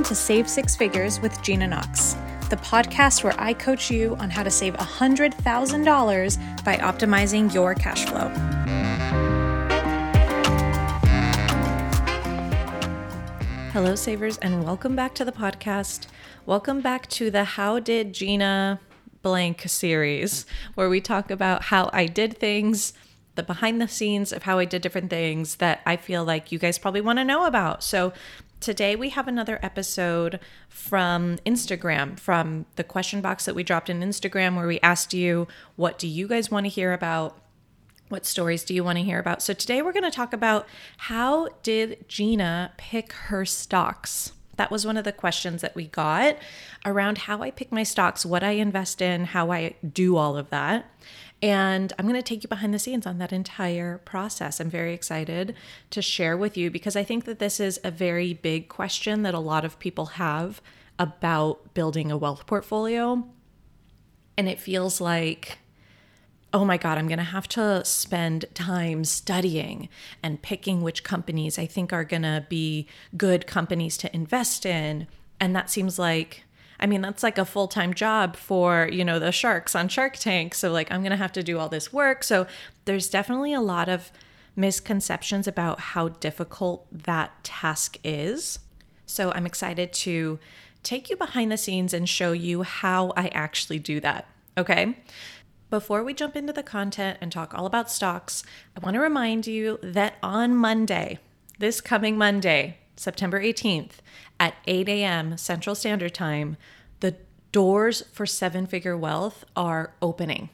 Welcome to Save Six Figures with Gina Knox, the podcast where I coach you on how to save $100,000 by optimizing your cash flow. Hello, savers, and welcome back to the podcast. Welcome back to the How Did Gina Blank series, where we talk about how I did things the behind the scenes of how I did different things that I feel like you guys probably want to know about. So today we have another episode from Instagram, from the question box that we dropped in Instagram, where we asked you, what do you guys want to hear about? What stories do you want to hear about? So today we're going to talk about how did Gina pick her stocks? That was one of the questions that we got around how I pick my stocks, what I invest in, how I do all of that. And I'm going to take you behind the scenes on that entire process. I'm very excited to share with you because I think that this is a very big question that a lot of people have about building a wealth portfolio. And it feels like, oh my God, I'm going to have to spend time studying and picking which companies I think are going to be good companies to invest in. And that seems like I mean, that's like a full time job for, you know, the sharks on Shark Tank. So, like, I'm going to have to do all this work. So, there's definitely a lot of misconceptions about how difficult that task is. So, I'm excited to take you behind the scenes and show you how I actually do that. Okay. Before we jump into the content and talk all about stocks, I want to remind you that on Monday, this coming Monday, September 18th at 8 a.m. Central Standard Time, the doors for Seven Figure Wealth are opening.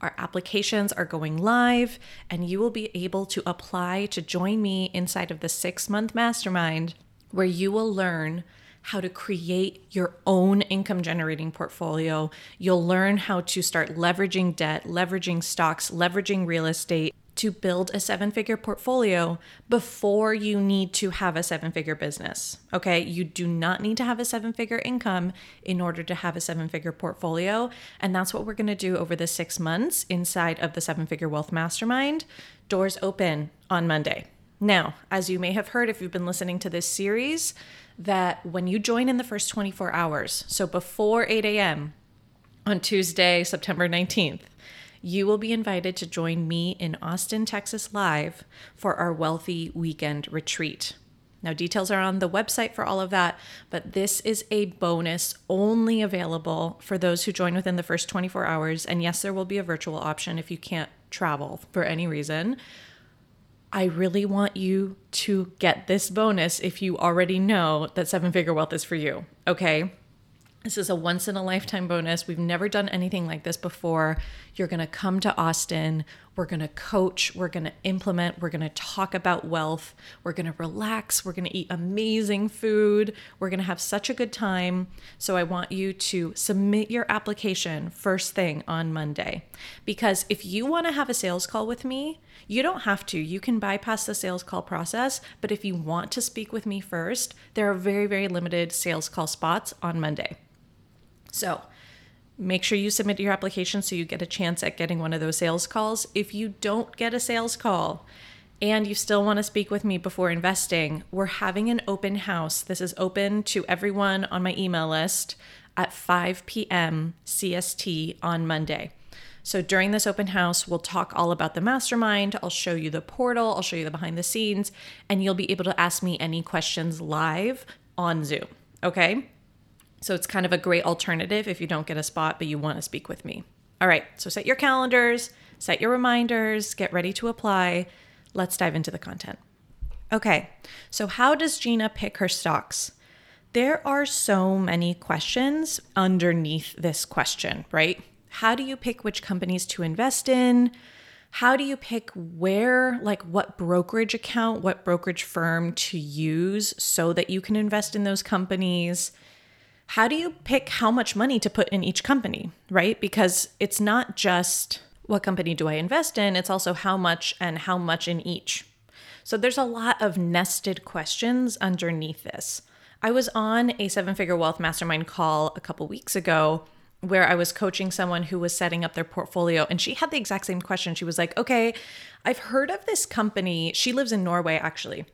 Our applications are going live, and you will be able to apply to join me inside of the six month mastermind where you will learn how to create your own income generating portfolio. You'll learn how to start leveraging debt, leveraging stocks, leveraging real estate to build a seven figure portfolio before you need to have a seven figure business. Okay. You do not need to have a seven figure income in order to have a seven figure portfolio. And that's what we're going to do over the six months inside of the seven figure wealth mastermind. Doors open on Monday. Now, as you may have heard if you've been listening to this series, that when you join in the first 24 hours, so before 8 a.m. on Tuesday, September 19th, you will be invited to join me in Austin, Texas live for our Wealthy Weekend Retreat. Now, details are on the website for all of that, but this is a bonus only available for those who join within the first 24 hours. And yes, there will be a virtual option if you can't travel for any reason. I really want you to get this bonus if you already know that seven figure wealth is for you. Okay. This is a once in a lifetime bonus. We've never done anything like this before. You're going to come to Austin. We're going to coach. We're going to implement. We're going to talk about wealth. We're going to relax. We're going to eat amazing food. We're going to have such a good time. So I want you to submit your application first thing on Monday. Because if you want to have a sales call with me, you don't have to. You can bypass the sales call process. But if you want to speak with me first, there are very, very limited sales call spots on Monday. So make sure you submit your application so you get a chance at getting one of those sales calls. If you don't get a sales call, and you still want to speak with me before investing, we're having an open house. This is open to everyone on my email list at 5 p.m. CST on Monday. So during this open house, we'll talk all about the mastermind. I'll show you the portal, I'll show you the behind the scenes, and you'll be able to ask me any questions live on Zoom. Okay? So it's kind of a great alternative if you don't get a spot but you want to speak with me. All right, so set your calendars, set your reminders, get ready to apply. Let's dive into the content. Okay, so how does Gina pick her stocks? There are so many questions underneath this question, right? How do you pick which companies to invest in? How do you pick where, like what brokerage account, what brokerage firm to use so that you can invest in those companies? How do you pick how much money to put in each company, right? Because it's not just what company do I invest in, it's also how much and how much in each. So there's a lot of nested questions underneath this. I was on a seven figure wealth mastermind call a couple weeks ago where I was coaching someone who was setting up their portfolio and she had the exact same question. She was like, "Okay, I've heard of this company. She lives in Norway actually."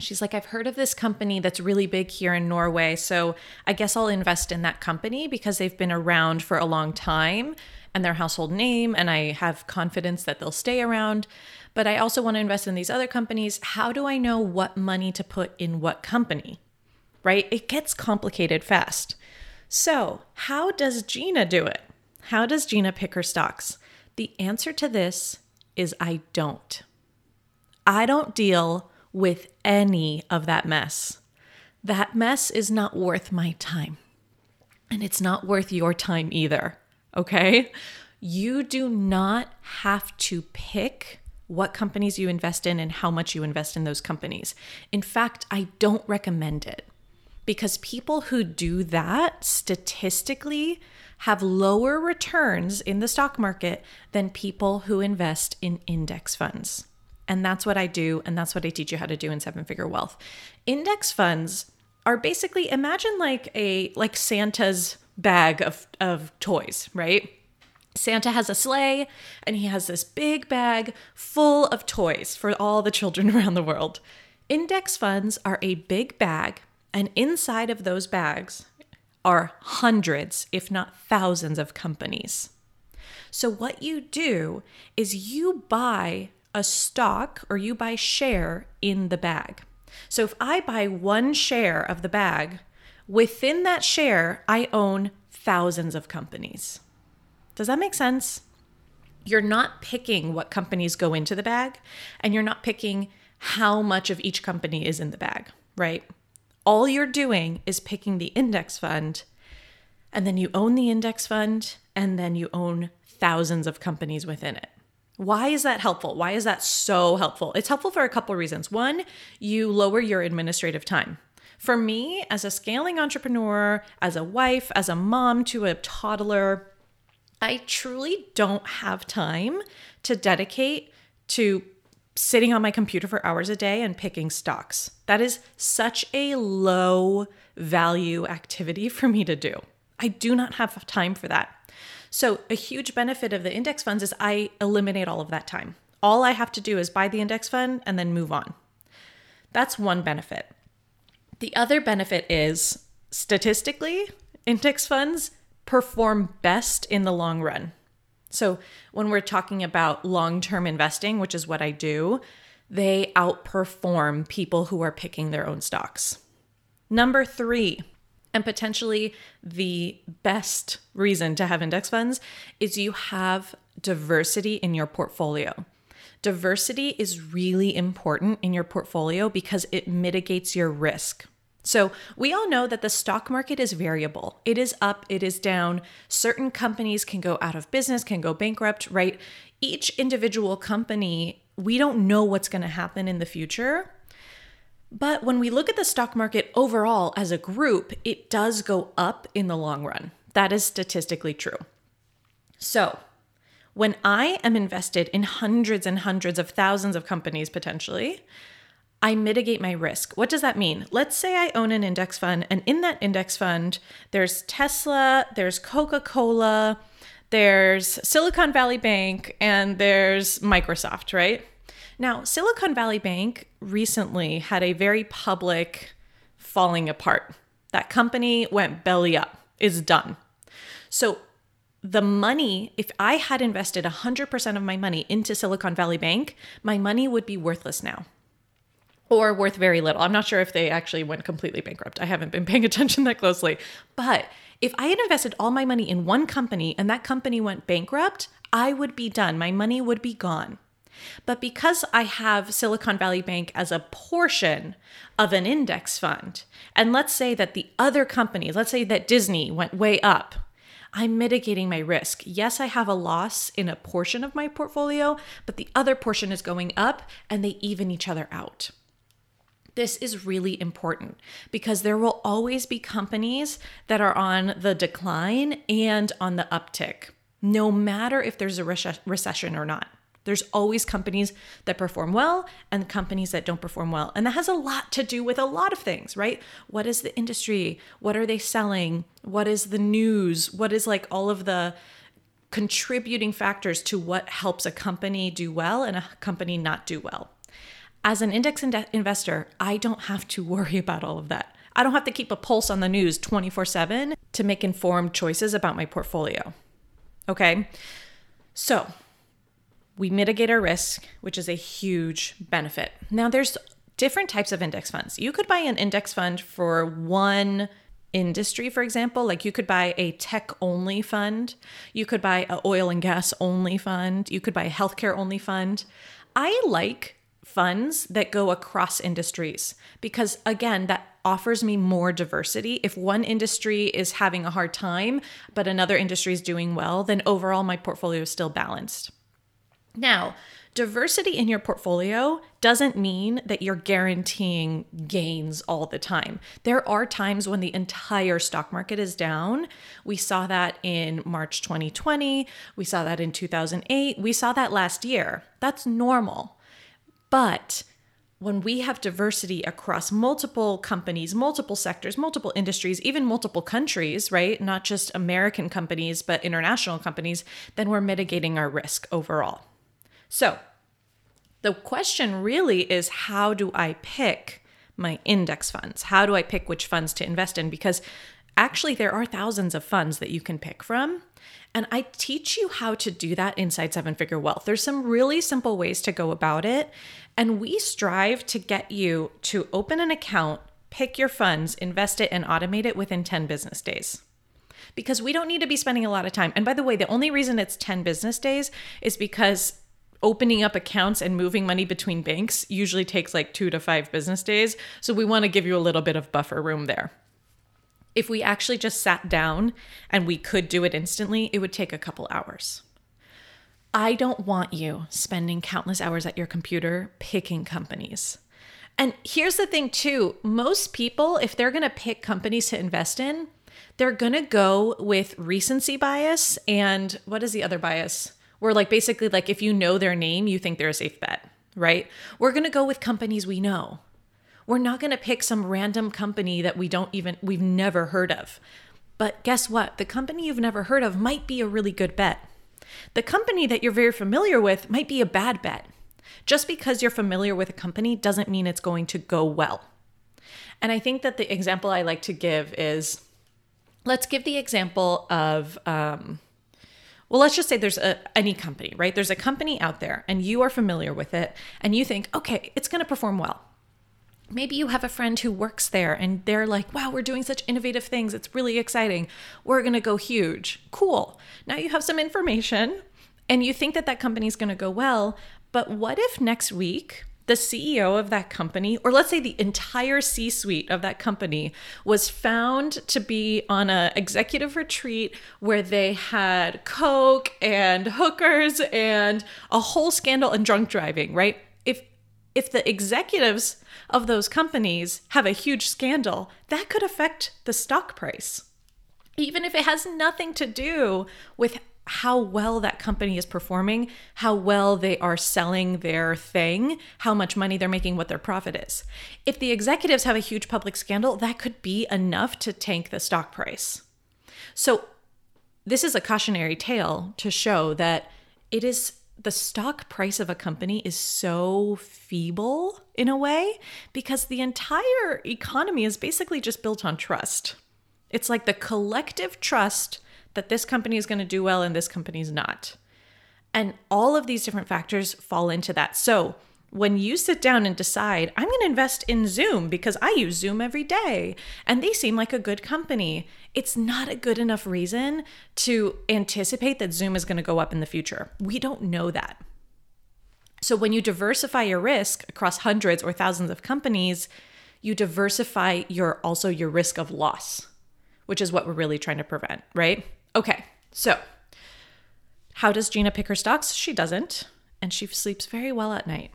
She's like, I've heard of this company that's really big here in Norway. So I guess I'll invest in that company because they've been around for a long time and their household name. And I have confidence that they'll stay around. But I also want to invest in these other companies. How do I know what money to put in what company? Right? It gets complicated fast. So, how does Gina do it? How does Gina pick her stocks? The answer to this is I don't. I don't deal with any of that mess. That mess is not worth my time. And it's not worth your time either. Okay? You do not have to pick what companies you invest in and how much you invest in those companies. In fact, I don't recommend it because people who do that statistically have lower returns in the stock market than people who invest in index funds. And that's what I do. And that's what I teach you how to do in seven figure wealth. Index funds are basically imagine like a like Santa's bag of, of toys, right? Santa has a sleigh and he has this big bag full of toys for all the children around the world. Index funds are a big bag, and inside of those bags are hundreds, if not thousands, of companies. So, what you do is you buy a stock or you buy share in the bag. So if I buy one share of the bag, within that share, I own thousands of companies. Does that make sense? You're not picking what companies go into the bag, and you're not picking how much of each company is in the bag, right? All you're doing is picking the index fund, and then you own the index fund, and then you own thousands of companies within it. Why is that helpful? Why is that so helpful? It's helpful for a couple reasons. One, you lower your administrative time. For me, as a scaling entrepreneur, as a wife, as a mom to a toddler, I truly don't have time to dedicate to sitting on my computer for hours a day and picking stocks. That is such a low value activity for me to do. I do not have time for that. So, a huge benefit of the index funds is I eliminate all of that time. All I have to do is buy the index fund and then move on. That's one benefit. The other benefit is statistically, index funds perform best in the long run. So, when we're talking about long term investing, which is what I do, they outperform people who are picking their own stocks. Number three, and potentially the best reason to have index funds is you have diversity in your portfolio. Diversity is really important in your portfolio because it mitigates your risk. So, we all know that the stock market is variable. It is up, it is down. Certain companies can go out of business, can go bankrupt, right? Each individual company, we don't know what's going to happen in the future. But when we look at the stock market overall as a group, it does go up in the long run. That is statistically true. So, when I am invested in hundreds and hundreds of thousands of companies potentially, I mitigate my risk. What does that mean? Let's say I own an index fund, and in that index fund, there's Tesla, there's Coca Cola, there's Silicon Valley Bank, and there's Microsoft, right? Now, Silicon Valley Bank recently had a very public falling apart. That company went belly up, is done. So, the money, if I had invested 100% of my money into Silicon Valley Bank, my money would be worthless now or worth very little. I'm not sure if they actually went completely bankrupt. I haven't been paying attention that closely. But if I had invested all my money in one company and that company went bankrupt, I would be done. My money would be gone. But because I have Silicon Valley Bank as a portion of an index fund, and let's say that the other companies, let's say that Disney went way up, I'm mitigating my risk. Yes, I have a loss in a portion of my portfolio, but the other portion is going up and they even each other out. This is really important because there will always be companies that are on the decline and on the uptick, no matter if there's a recession or not. There's always companies that perform well and companies that don't perform well. And that has a lot to do with a lot of things, right? What is the industry? What are they selling? What is the news? What is like all of the contributing factors to what helps a company do well and a company not do well? As an index in- investor, I don't have to worry about all of that. I don't have to keep a pulse on the news 24 7 to make informed choices about my portfolio. Okay. So we mitigate our risk, which is a huge benefit. Now, there's different types of index funds. You could buy an index fund for one industry, for example. Like you could buy a tech only fund, you could buy an oil and gas only fund, you could buy a healthcare only fund. I like funds that go across industries because, again, that offers me more diversity. If one industry is having a hard time, but another industry is doing well, then overall my portfolio is still balanced. Now, diversity in your portfolio doesn't mean that you're guaranteeing gains all the time. There are times when the entire stock market is down. We saw that in March 2020, we saw that in 2008, we saw that last year. That's normal. But when we have diversity across multiple companies, multiple sectors, multiple industries, even multiple countries, right? Not just American companies, but international companies, then we're mitigating our risk overall. So, the question really is how do I pick my index funds? How do I pick which funds to invest in? Because actually, there are thousands of funds that you can pick from. And I teach you how to do that inside Seven Figure Wealth. There's some really simple ways to go about it. And we strive to get you to open an account, pick your funds, invest it, and automate it within 10 business days. Because we don't need to be spending a lot of time. And by the way, the only reason it's 10 business days is because opening up accounts and moving money between banks usually takes like two to five business days. So we want to give you a little bit of buffer room there. If we actually just sat down and we could do it instantly, it would take a couple hours. I don't want you spending countless hours at your computer picking companies. And here's the thing, too most people, if they're going to pick companies to invest in, they're going to go with recency bias and what is the other bias? Where, like, basically, like, if you know their name, you think they're a safe bet, right? We're going to go with companies we know. We're not going to pick some random company that we don't even, we've never heard of. But guess what? The company you've never heard of might be a really good bet. The company that you're very familiar with might be a bad bet. Just because you're familiar with a company doesn't mean it's going to go well. And I think that the example I like to give is let's give the example of, um, well, let's just say there's a, any company, right? There's a company out there and you are familiar with it and you think, okay, it's going to perform well. Maybe you have a friend who works there and they're like, wow, we're doing such innovative things. It's really exciting. We're going to go huge. Cool. Now you have some information and you think that that company is going to go well. But what if next week the CEO of that company, or let's say the entire C suite of that company, was found to be on an executive retreat where they had Coke and hookers and a whole scandal and drunk driving, right? If if the executives of those companies have a huge scandal, that could affect the stock price. Even if it has nothing to do with how well that company is performing, how well they are selling their thing, how much money they're making, what their profit is. If the executives have a huge public scandal, that could be enough to tank the stock price. So, this is a cautionary tale to show that it is the stock price of a company is so feeble in a way because the entire economy is basically just built on trust. It's like the collective trust that this company is going to do well and this company is not. And all of these different factors fall into that. So, when you sit down and decide, I'm going to invest in Zoom because I use Zoom every day and they seem like a good company, it's not a good enough reason to anticipate that Zoom is going to go up in the future. We don't know that. So when you diversify your risk across hundreds or thousands of companies, you diversify your also your risk of loss, which is what we're really trying to prevent, right? Okay. So, how does Gina pick her stocks? She doesn't, and she sleeps very well at night.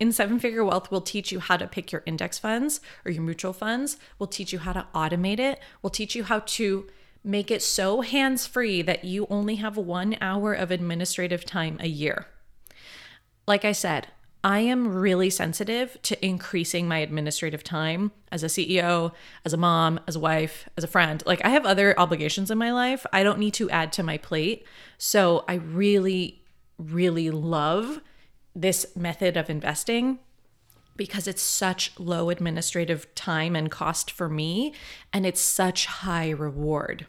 In Seven Figure Wealth, we'll teach you how to pick your index funds or your mutual funds. We'll teach you how to automate it. We'll teach you how to make it so hands free that you only have one hour of administrative time a year. Like I said, I am really sensitive to increasing my administrative time as a CEO, as a mom, as a wife, as a friend. Like, I have other obligations in my life. I don't need to add to my plate. So, I really, really love this method of investing. because it's such low administrative time and cost for me, and it's such high reward.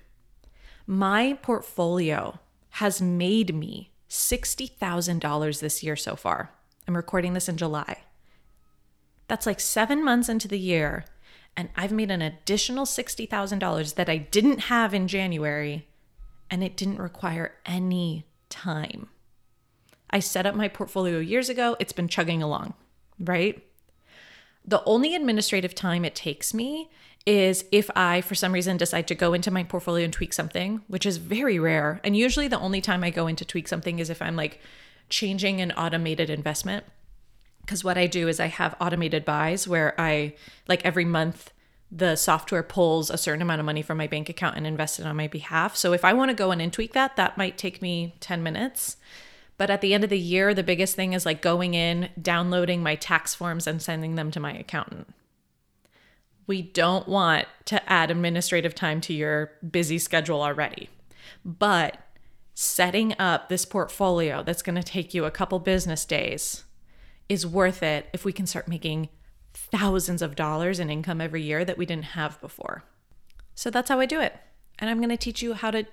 My portfolio has made me $60,000 this year so far. I'm recording this in July. That's like seven months into the year, and I've made an additional $60,000 that I didn't have in January, and it didn't require any time. I set up my portfolio years ago, it's been chugging along, right? The only administrative time it takes me is if I, for some reason, decide to go into my portfolio and tweak something, which is very rare. And usually the only time I go in to tweak something is if I'm like changing an automated investment. Because what I do is I have automated buys where I, like every month, the software pulls a certain amount of money from my bank account and invests it on my behalf. So if I want to go in and tweak that, that might take me 10 minutes. But at the end of the year, the biggest thing is like going in, downloading my tax forms, and sending them to my accountant. We don't want to add administrative time to your busy schedule already. But setting up this portfolio that's going to take you a couple business days is worth it if we can start making thousands of dollars in income every year that we didn't have before. So that's how I do it. And I'm going to teach you how to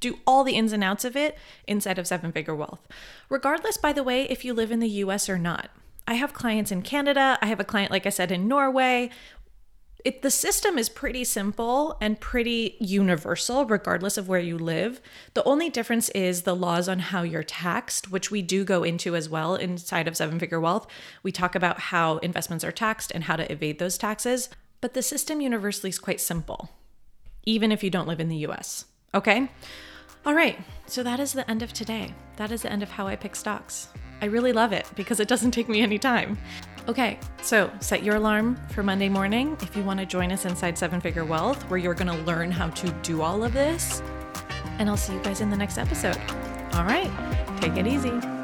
do all the ins and outs of it inside of Seven Figure Wealth. Regardless, by the way, if you live in the US or not. I have clients in Canada. I have a client, like I said, in Norway. It, the system is pretty simple and pretty universal, regardless of where you live. The only difference is the laws on how you're taxed, which we do go into as well inside of Seven Figure Wealth. We talk about how investments are taxed and how to evade those taxes. But the system universally is quite simple, even if you don't live in the US. Okay? All right, so that is the end of today. That is the end of how I pick stocks. I really love it because it doesn't take me any time. Okay, so set your alarm for Monday morning if you want to join us inside Seven Figure Wealth, where you're going to learn how to do all of this. And I'll see you guys in the next episode. All right, take it easy.